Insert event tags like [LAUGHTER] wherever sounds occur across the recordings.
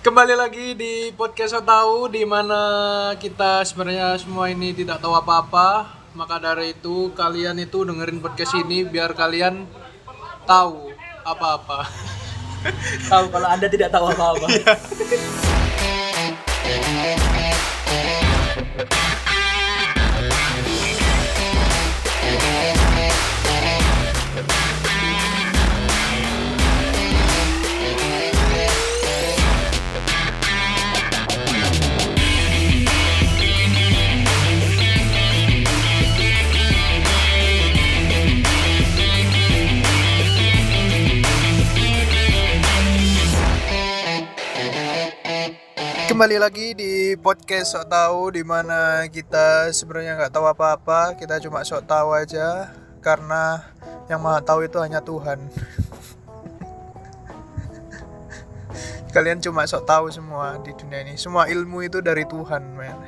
Kembali lagi di podcast Tahu di mana kita sebenarnya semua ini tidak tahu apa-apa. Maka dari itu kalian itu dengerin podcast ini biar kalian tahu apa-apa. tahu kalau anda tidak tahu apa-apa Kembali lagi di podcast Sok Tahu di mana kita sebenarnya nggak tahu apa-apa, kita cuma sok tahu aja karena yang maha tahu itu hanya Tuhan. [LAUGHS] Kalian cuma sok tahu semua di dunia ini. Semua ilmu itu dari Tuhan, men.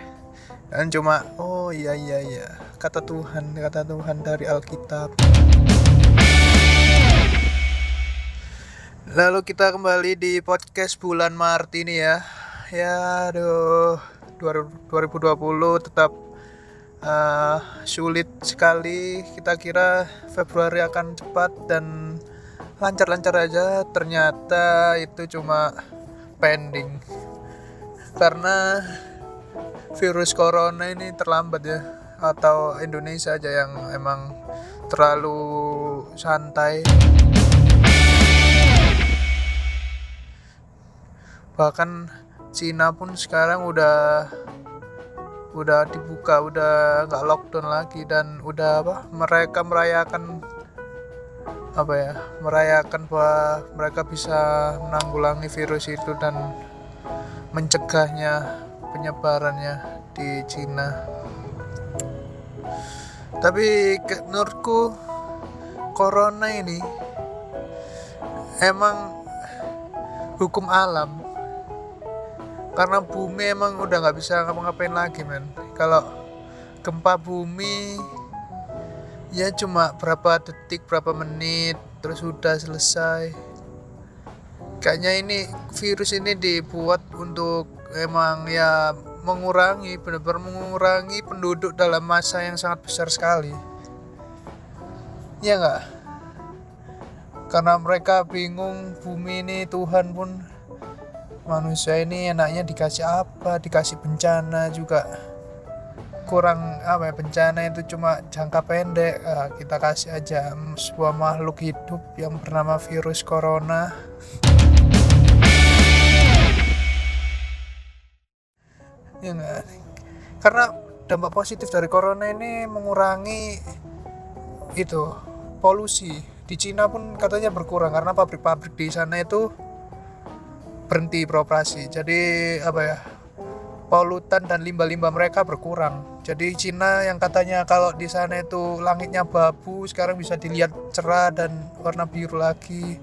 Dan cuma oh iya iya iya, kata Tuhan, kata Tuhan dari Alkitab. Lalu kita kembali di podcast bulan Maret ini ya. Ya, aduh, 2020 tetap uh, sulit sekali. Kita kira Februari akan cepat dan lancar-lancar aja. Ternyata itu cuma pending. Karena virus corona ini terlambat ya atau Indonesia aja yang emang terlalu santai. bahkan Cina pun sekarang udah udah dibuka udah nggak lockdown lagi dan udah apa mereka merayakan apa ya merayakan bahwa mereka bisa menanggulangi virus itu dan mencegahnya penyebarannya di Cina. Tapi menurutku corona ini emang hukum alam karena bumi emang udah nggak bisa ngapa-ngapain lagi men. Kalau gempa bumi ya cuma berapa detik berapa menit terus udah selesai. Kayaknya ini virus ini dibuat untuk emang ya mengurangi benar-benar mengurangi penduduk dalam masa yang sangat besar sekali. Ya nggak? Karena mereka bingung bumi ini Tuhan pun manusia ini enaknya dikasih apa dikasih bencana juga. Kurang apa ya bencana itu cuma jangka pendek. Nah, kita kasih aja sebuah makhluk hidup yang bernama virus corona. Ya enggak? Karena dampak positif dari corona ini mengurangi itu polusi. Di Cina pun katanya berkurang karena pabrik-pabrik di sana itu berhenti beroperasi. Jadi apa ya polutan dan limbah-limbah mereka berkurang. Jadi Cina yang katanya kalau di sana itu langitnya babu sekarang bisa dilihat cerah dan warna biru lagi.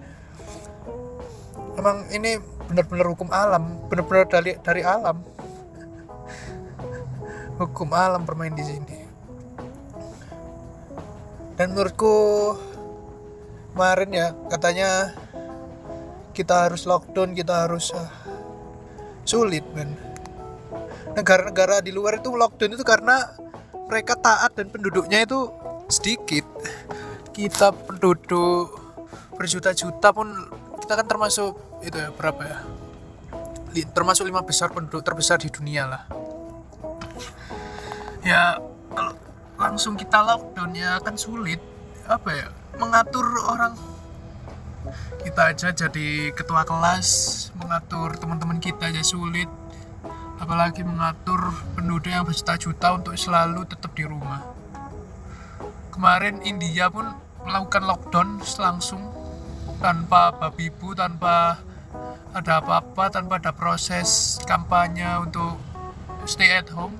Emang ini benar-benar hukum alam benar-benar dari dari alam. [LAUGHS] Hukum alam bermain di sini. Dan menurutku kemarin ya katanya kita harus lockdown kita harus uh, sulit men negara-negara di luar itu lockdown itu karena mereka taat dan penduduknya itu sedikit. Kita penduduk berjuta-juta pun kita kan termasuk itu ya berapa ya? Termasuk lima besar penduduk terbesar di dunia lah. Ya kalau langsung kita lockdown ya akan sulit. Apa ya? Mengatur orang kita aja jadi ketua kelas mengatur teman-teman kita aja sulit. Apalagi mengatur penduduk yang berjuta-juta untuk selalu tetap di rumah. Kemarin India pun melakukan lockdown langsung tanpa babi ibu tanpa ada apa-apa tanpa ada proses kampanye untuk stay at home.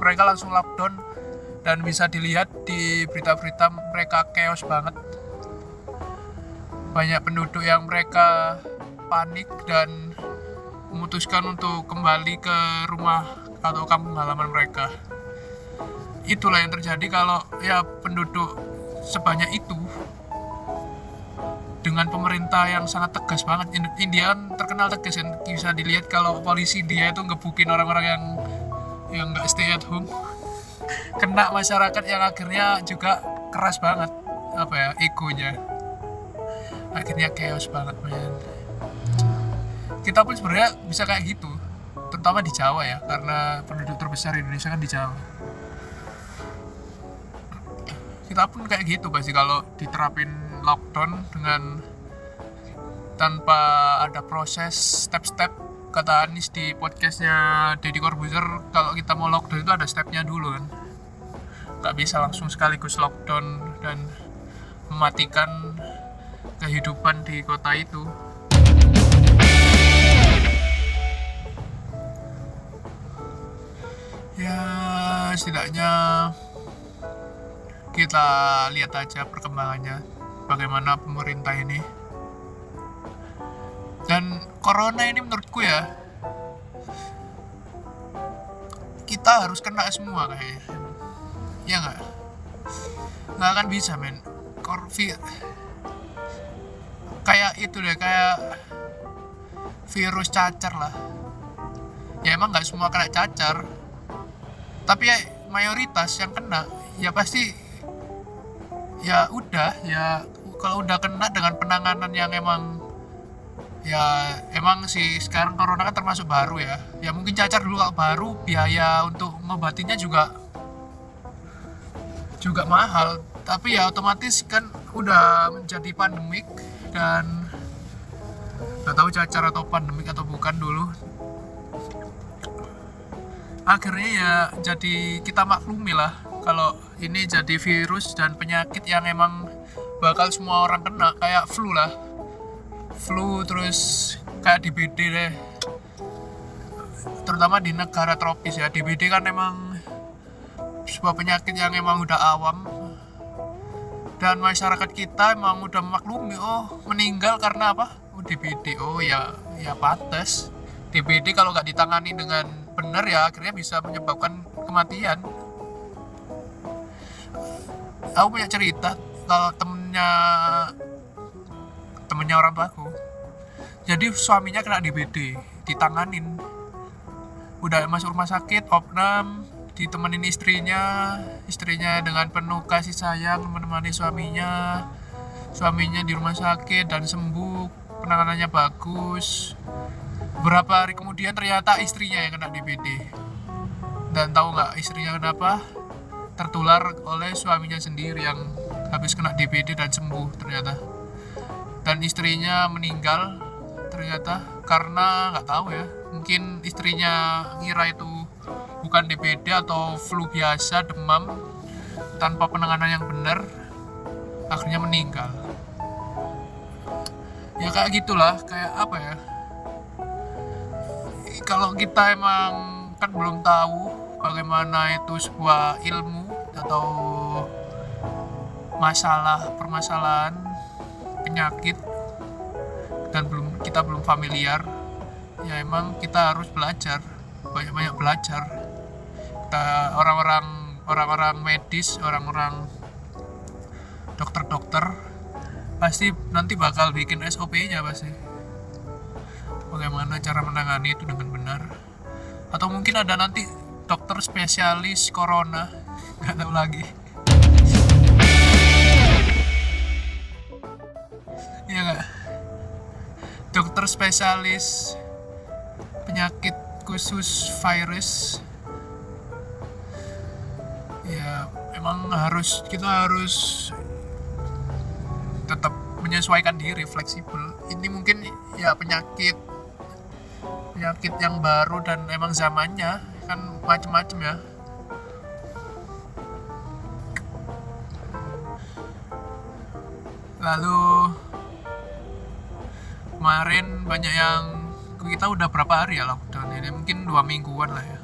Mereka langsung lockdown dan bisa dilihat di berita-berita mereka chaos banget banyak penduduk yang mereka panik dan memutuskan untuk kembali ke rumah atau kampung halaman mereka. Itulah yang terjadi kalau ya penduduk sebanyak itu dengan pemerintah yang sangat tegas banget. In- India terkenal tegas kan bisa dilihat kalau polisi dia itu ngebukin orang-orang yang yang nggak stay at home. [LAUGHS] Kena masyarakat yang akhirnya juga keras banget apa ya egonya akhirnya chaos banget men. Kita pun sebenarnya bisa kayak gitu terutama di Jawa ya karena penduduk terbesar Indonesia kan di Jawa. Kita pun kayak gitu pasti kalau diterapin lockdown dengan tanpa ada proses step-step kata Anis di podcastnya Deddy Corbuzier kalau kita mau lockdown itu ada stepnya dulu kan. Nggak bisa langsung sekaligus lockdown dan mematikan kehidupan di kota itu. Ya setidaknya kita lihat aja perkembangannya bagaimana pemerintah ini. Dan corona ini menurutku ya kita harus kena semua kayaknya. Ya nggak? Nggak akan bisa men. Corvi kayak itu deh kayak virus cacar lah. Ya emang nggak semua kena cacar. Tapi ya mayoritas yang kena ya pasti ya udah ya kalau udah kena dengan penanganan yang emang ya emang sih sekarang corona kan termasuk baru ya. Ya mungkin cacar dulu kalau baru biaya untuk ngobatinya juga juga mahal. Tapi ya otomatis kan udah menjadi pandemik dan nggak tahu cacar atau pandemik atau bukan dulu. Akhirnya ya jadi kita maklumi lah kalau ini jadi virus dan penyakit yang emang bakal semua orang kena kayak flu lah. Flu terus kayak DBD deh. Terutama di negara tropis ya DBD kan emang sebuah penyakit yang emang udah awam dan masyarakat kita emang udah memaklumi oh meninggal karena apa? Oh DBD oh ya ya pantas DBD kalau nggak ditangani dengan benar ya akhirnya bisa menyebabkan kematian. Aku punya cerita kalau temennya temennya orang tuaku. Jadi suaminya kena DBD ditanganin. Udah masuk rumah sakit opnam ditemenin istrinya istrinya dengan penuh kasih sayang menemani suaminya. Suaminya di rumah sakit dan sembuh penanganannya bagus. Beberapa hari kemudian ternyata istrinya yang kena DBD dan tahu nggak istrinya kenapa? Tertular oleh suaminya sendiri yang habis kena DBD dan sembuh ternyata. Dan istrinya meninggal ternyata karena nggak tahu ya. Mungkin istrinya ngira itu bukan DBD atau flu biasa demam tanpa penanganan yang benar akhirnya meninggal. Ya kayak gitulah kayak apa ya? Kalau kita emang kan belum tahu bagaimana itu sebuah ilmu atau masalah permasalahan penyakit dan belum kita belum familiar ya emang kita harus belajar banyak-banyak belajar kita orang-orang orang-orang medis orang-orang dokter-dokter pasti nanti bakal bikin SOP-nya pasti. Bagaimana cara menangani itu dengan benar. Atau mungkin ada nanti dokter spesialis corona [LAUGHS] nggak tahu lagi. Ya nggak? Dokter spesialis penyakit khusus virus emang harus kita harus tetap menyesuaikan diri fleksibel. Ini mungkin ya penyakit penyakit yang baru dan emang zamannya kan macem-macem ya. Lalu kemarin banyak yang kita udah berapa hari ya lockdown ini? Mungkin dua mingguan lah ya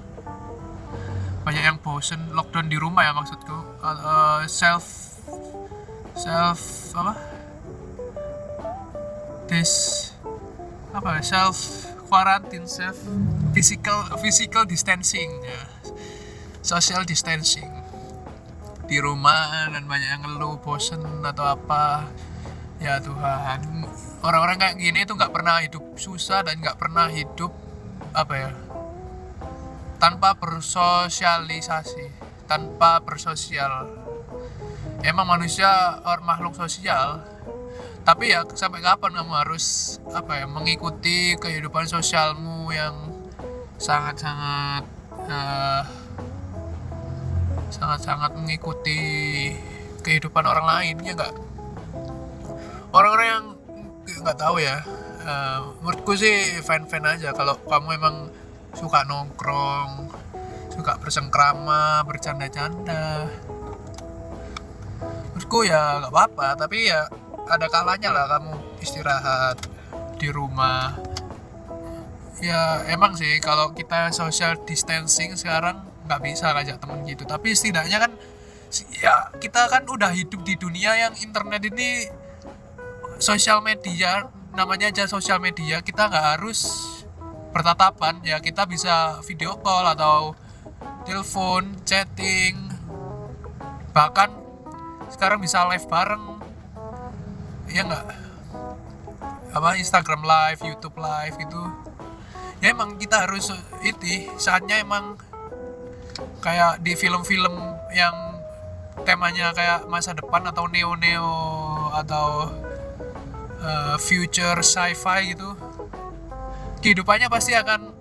banyak yang bosen lockdown di rumah ya maksudku. Uh, self self apa? This apa ya, self quarantine self physical physical distancing ya. Social distancing. Di rumah dan banyak yang ngeluh bosen atau apa. Ya Tuhan. Orang-orang kayak gini tuh nggak pernah hidup susah dan nggak pernah hidup apa ya tanpa bersosialisasi tanpa bersosial. Emang manusia or makhluk sosial tapi ya sampai kapan kamu harus apa ya mengikuti kehidupan sosialmu yang sangat-sangat eh, sangat-sangat mengikuti kehidupan orang lain ya enggak orang-orang yang nggak tahu ya eh, menurutku sih fan-fan aja. Kalau kamu emang suka nongkrong suka bersengkrama bercanda-canda. Menurutku ya nggak apa-apa tapi ya ada kalanya lah kamu istirahat di rumah. Ya emang sih kalau kita social distancing sekarang nggak bisa ngajak temen gitu. Tapi setidaknya kan ya kita kan udah hidup di dunia yang internet ini sosial media namanya aja sosial media kita nggak harus bertatapan ya kita bisa video call atau telepon chatting bahkan sekarang bisa live bareng. Ya nggak? Apa Instagram live YouTube live gitu. Ya emang kita harus itu saatnya emang kayak di film-film yang temanya kayak masa depan atau neo-neo atau uh, future sci-fi gitu kehidupannya pasti akan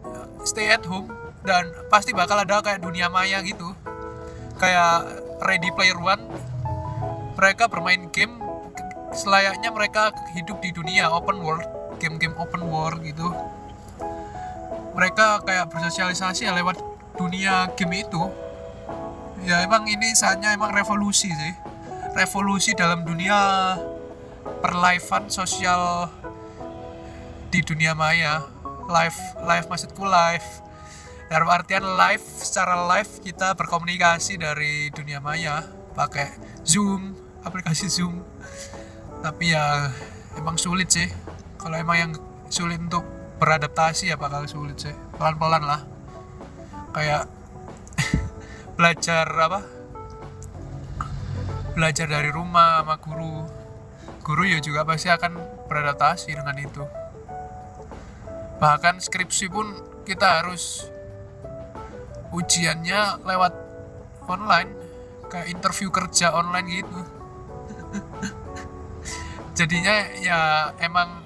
stay at home dan pasti bakal ada kayak dunia maya gitu. Kayak Ready Player One mereka bermain game selayaknya mereka hidup di dunia open world game-game open world gitu. Mereka kayak bersosialisasi lewat dunia game itu. Ya emang ini saatnya emang revolusi sih. Revolusi dalam dunia perlivean sosial di dunia maya live live maksudku live dalam artian live secara live kita berkomunikasi dari dunia maya pakai zoom aplikasi zoom. Tapi ya emang sulit sih. Kalau emang yang sulit untuk beradaptasi ya bakal sulit sih. Pelan-pelan lah. Kayak [LAUGHS] belajar apa? Belajar dari rumah sama guru. Guru ya juga pasti akan beradaptasi dengan itu bahkan skripsi pun kita harus ujiannya lewat online kayak interview kerja online gitu. [LAUGHS] Jadinya ya emang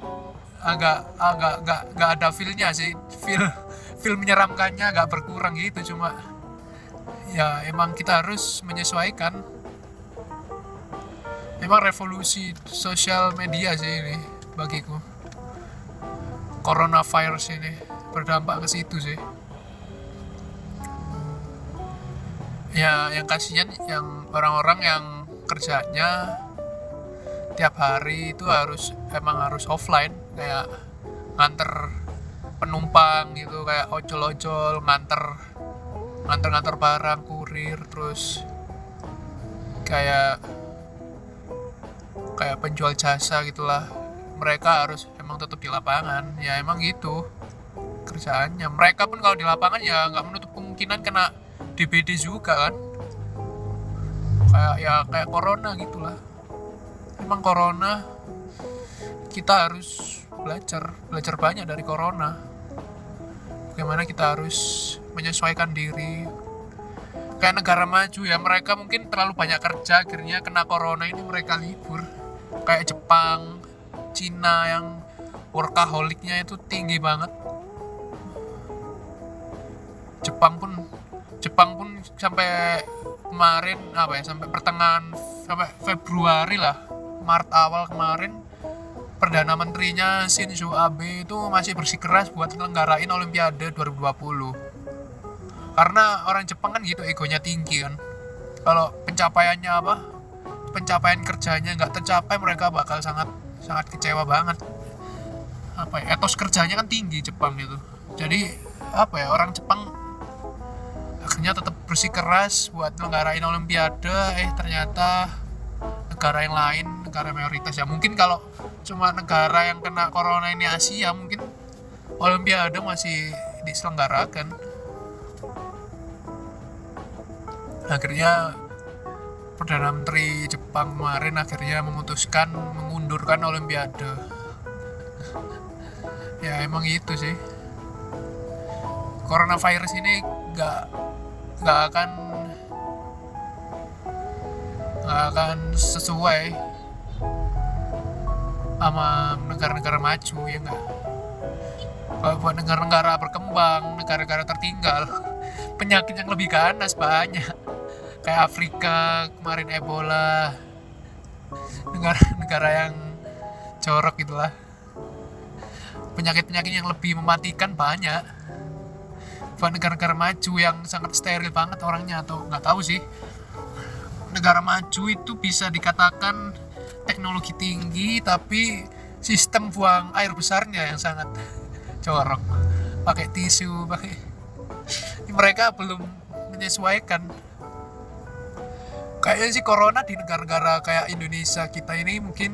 agak agak gak, gak ada feelnya sih. Feel feel menyeramkannya agak berkurang gitu cuma ya emang kita harus menyesuaikan. Emang revolusi sosial media sih ini bagiku coronavirus ini berdampak ke situ sih. Ya yang kasihan yang orang-orang yang kerjanya tiap hari itu harus emang harus offline kayak nganter penumpang gitu kayak ojol-ojol nganter nganter-nganter barang kurir terus kayak kayak penjual jasa gitulah. Mereka harus emang tetap di lapangan. Ya emang gitu kerjaannya. Mereka pun kalau di lapangan ya nggak menutup kemungkinan kena DBD juga kan. Kayak ya kayak corona gitulah. Emang corona kita harus belajar belajar banyak dari corona. Bagaimana kita harus menyesuaikan diri. Kayak negara maju ya mereka mungkin terlalu banyak kerja akhirnya kena corona ini mereka libur. Kayak Jepang Cina yang workaholicnya itu tinggi banget. Jepang pun Jepang pun sampai kemarin apa ya sampai pertengahan sampai Februari lah Maret awal kemarin Perdana Menterinya Shinzo Abe itu masih bersikeras buat menyelenggarain Olimpiade 2020 karena orang Jepang kan gitu egonya tinggi kan. Kalau pencapaiannya apa pencapaian kerjanya nggak tercapai mereka bakal sangat sangat kecewa banget apa ya etos kerjanya kan tinggi Jepang itu. Jadi apa ya orang Jepang akhirnya tetap bersikeras buat menyelenggarain Olimpiade. Eh ternyata negara yang lain negara mayoritas. Ya mungkin kalau cuma negara yang kena corona ini Asia mungkin Olimpiade masih diselenggarakan. Akhirnya Perdana Menteri Jepang kemarin akhirnya memutuskan mengundurkan Olimpiade. Ya emang itu sih. Coronavirus ini nggak nggak akan nggak akan sesuai sama negara-negara maju ya nggak? Kalau buat negara-negara berkembang negara-negara tertinggal [LAUGHS] penyakit yang lebih ganas banyak. Kayak Afrika kemarin Ebola. Negara-negara yang jorok gitulah penyakit-penyakit yang lebih mematikan banyak. Buat negara-negara maju yang sangat steril banget orangnya atau nggak tahu sih. Negara maju itu bisa dikatakan teknologi tinggi tapi sistem buang air besarnya yang sangat corok pakai tisu pakai [LAUGHS] mereka belum menyesuaikan. Kayaknya sih corona di negara-negara kayak Indonesia kita ini mungkin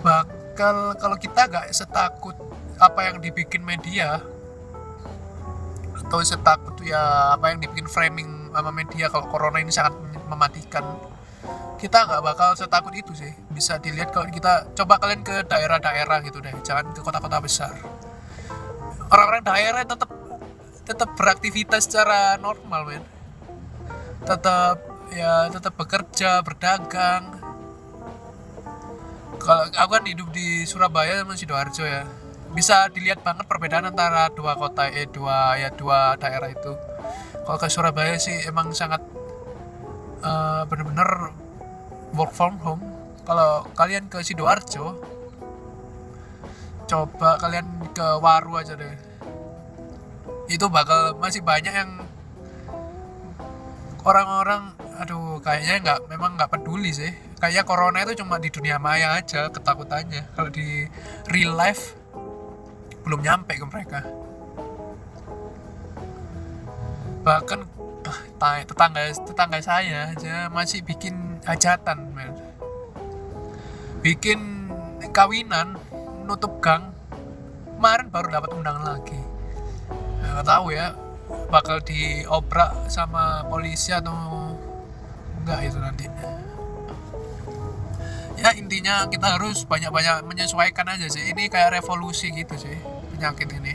bakal kalau kita nggak setakut apa yang dibikin media atau setakut ya apa yang dibikin framing sama media kalau corona ini sangat mematikan kita nggak bakal setakut itu sih. Bisa dilihat kalau kita coba kalian ke daerah-daerah gitu deh jangan ke kota-kota besar. Orang-orang daerah tetap tetap beraktivitas secara normal men. Tetap ya tetap bekerja berdagang kalau aku kan hidup di Surabaya sama sidoarjo ya. Bisa dilihat banget perbedaan antara dua kota eh dua ya dua daerah itu. Kalau ke Surabaya sih emang sangat uh, bener-bener work from home. Kalau kalian ke sidoarjo coba kalian ke Waru aja deh. Itu bakal masih banyak yang orang-orang aduh kayaknya nggak memang nggak peduli sih. Kayaknya corona itu cuma di dunia maya aja ketakutannya. Kalau di real life belum nyampe ke mereka. Bahkan ah, tetangga tetangga saya aja masih bikin hajatan men. Bikin kawinan nutup gang. Kemarin baru dapat undangan lagi. Nggak tahu ya bakal diobrak sama polisi atau enggak itu nanti. Ya intinya kita harus banyak-banyak menyesuaikan aja sih. Ini kayak revolusi gitu sih penyakit ini.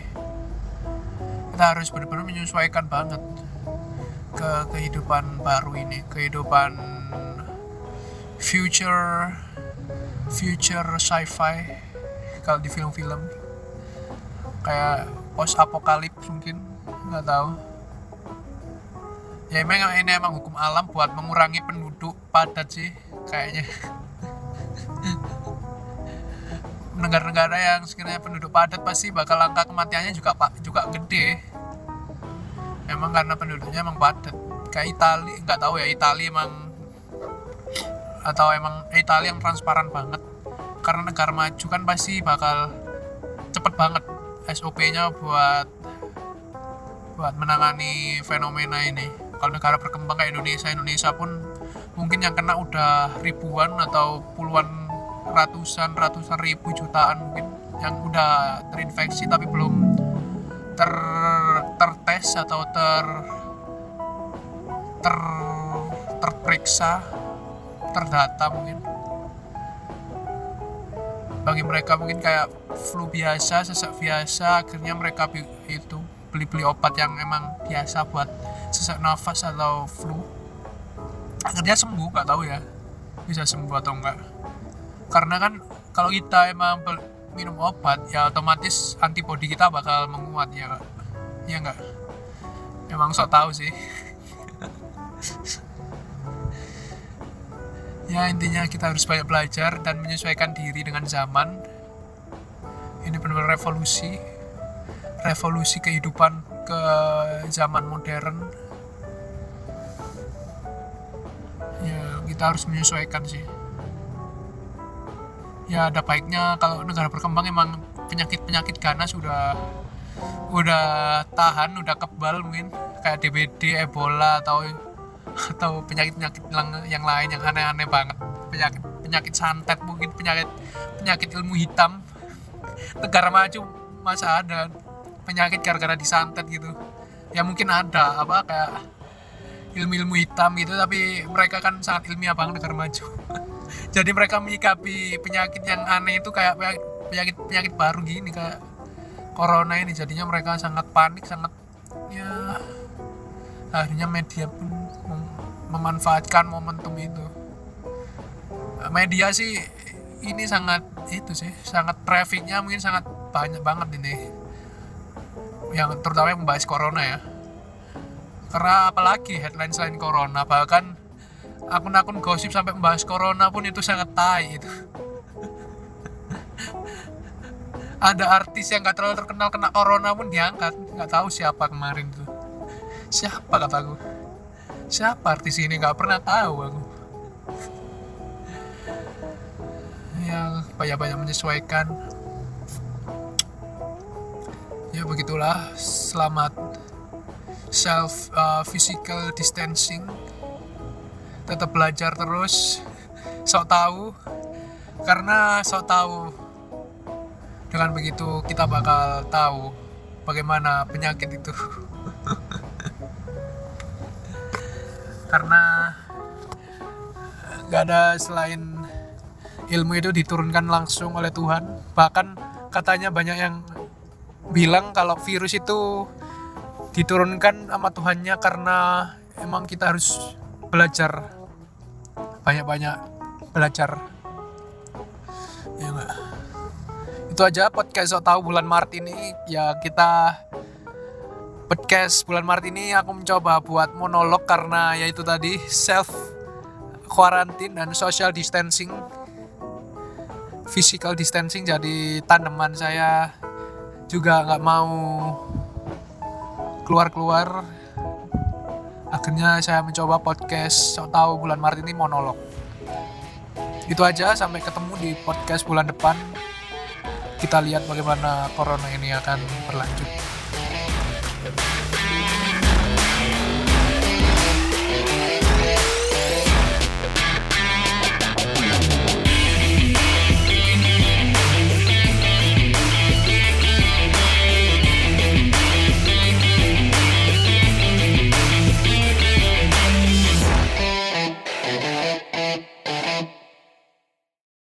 Kita harus benar-benar menyesuaikan banget ke kehidupan baru ini kehidupan future future sci-fi kalau di film-film. Kayak post apokalips mungkin nggak tahu ya emang ini emang hukum alam buat mengurangi penduduk padat sih kayaknya. [LAUGHS] Negara-negara yang sekiranya penduduk padat pasti bakal angka kematiannya juga pak juga gede. Emang karena penduduknya emang padat. Kayak Italia nggak tahu ya Italia emang atau emang Italia yang transparan banget. Karena negara maju kan pasti bakal cepet banget SOP-nya buat buat menangani fenomena ini kalau negara berkembang kayak Indonesia Indonesia pun mungkin yang kena udah ribuan atau puluhan ratusan ratusan ribu jutaan mungkin yang udah terinfeksi tapi belum ter tertes atau ter ter terperiksa terdata mungkin. Bagi mereka mungkin kayak flu biasa sesak biasa akhirnya mereka itu beli-beli obat yang emang biasa buat sesak nafas atau flu. Akhirnya sembuh nggak tahu ya bisa sembuh atau enggak karena kan kalau kita emang minum obat ya otomatis antibodi kita bakal menguat ya kak ya enggak emang sok tahu sih. [LAUGHS] Ya intinya kita harus banyak belajar dan menyesuaikan diri dengan zaman. Ini benar-benar revolusi revolusi kehidupan ke zaman modern. Ya kita harus menyesuaikan sih. Ya ada baiknya kalau negara berkembang emang penyakit-penyakit ganas udah udah tahan udah kebal mungkin. Kayak DBD, Ebola atau atau penyakit-penyakit yang lain yang aneh-aneh banget. Penyakit penyakit santet mungkin penyakit penyakit ilmu hitam. [LAUGHS] Negara maju masa ada penyakit gara-gara disantet gitu. Ya mungkin ada apa kayak ilmu-ilmu hitam gitu tapi mereka kan sangat ilmiah banget negara maju. [LAUGHS] Jadi mereka menyikapi penyakit yang aneh itu kayak penyakit penyakit baru gini kayak corona ini. Jadinya mereka sangat panik sangat ya akhirnya media pun mem- memanfaatkan momentum itu. Media sih ini sangat itu sih sangat trafficnya mungkin sangat banyak banget ini yang terutama yang membahas corona ya. Karena apalagi headline selain corona bahkan akun-akun gosip sampai membahas corona pun itu sangat tai itu. [LAUGHS] Ada artis yang gak terlalu terkenal kena corona pun diangkat. Nggak tahu siapa kemarin tuh. Siapa kataku siapa artis ini? Nggak pernah tahu aku. [LAUGHS] Ya banyak-banyak menyesuaikan begitulah. Selamat self uh, physical distancing. Tetap belajar terus. Sok tahu. Karena sok tahu dengan begitu kita bakal tahu bagaimana penyakit itu. [LAUGHS] Karena nggak ada selain ilmu itu diturunkan langsung oleh Tuhan. Bahkan katanya banyak yang bilang kalau virus itu diturunkan sama Tuhannya karena emang kita harus belajar banyak-banyak belajar. Ya enggak. Itu aja podcast sok tahu bulan Maret ini. Ya kita podcast bulan Maret ini aku mencoba buat monolog karena ya itu tadi self quarantine dan social distancing. Physical distancing jadi tanaman saya juga nggak mau keluar-keluar. Akhirnya saya mencoba podcast sok tahu bulan Maret ini monolog. Itu aja sampai ketemu di podcast bulan depan. Kita lihat bagaimana corona ini akan berlanjut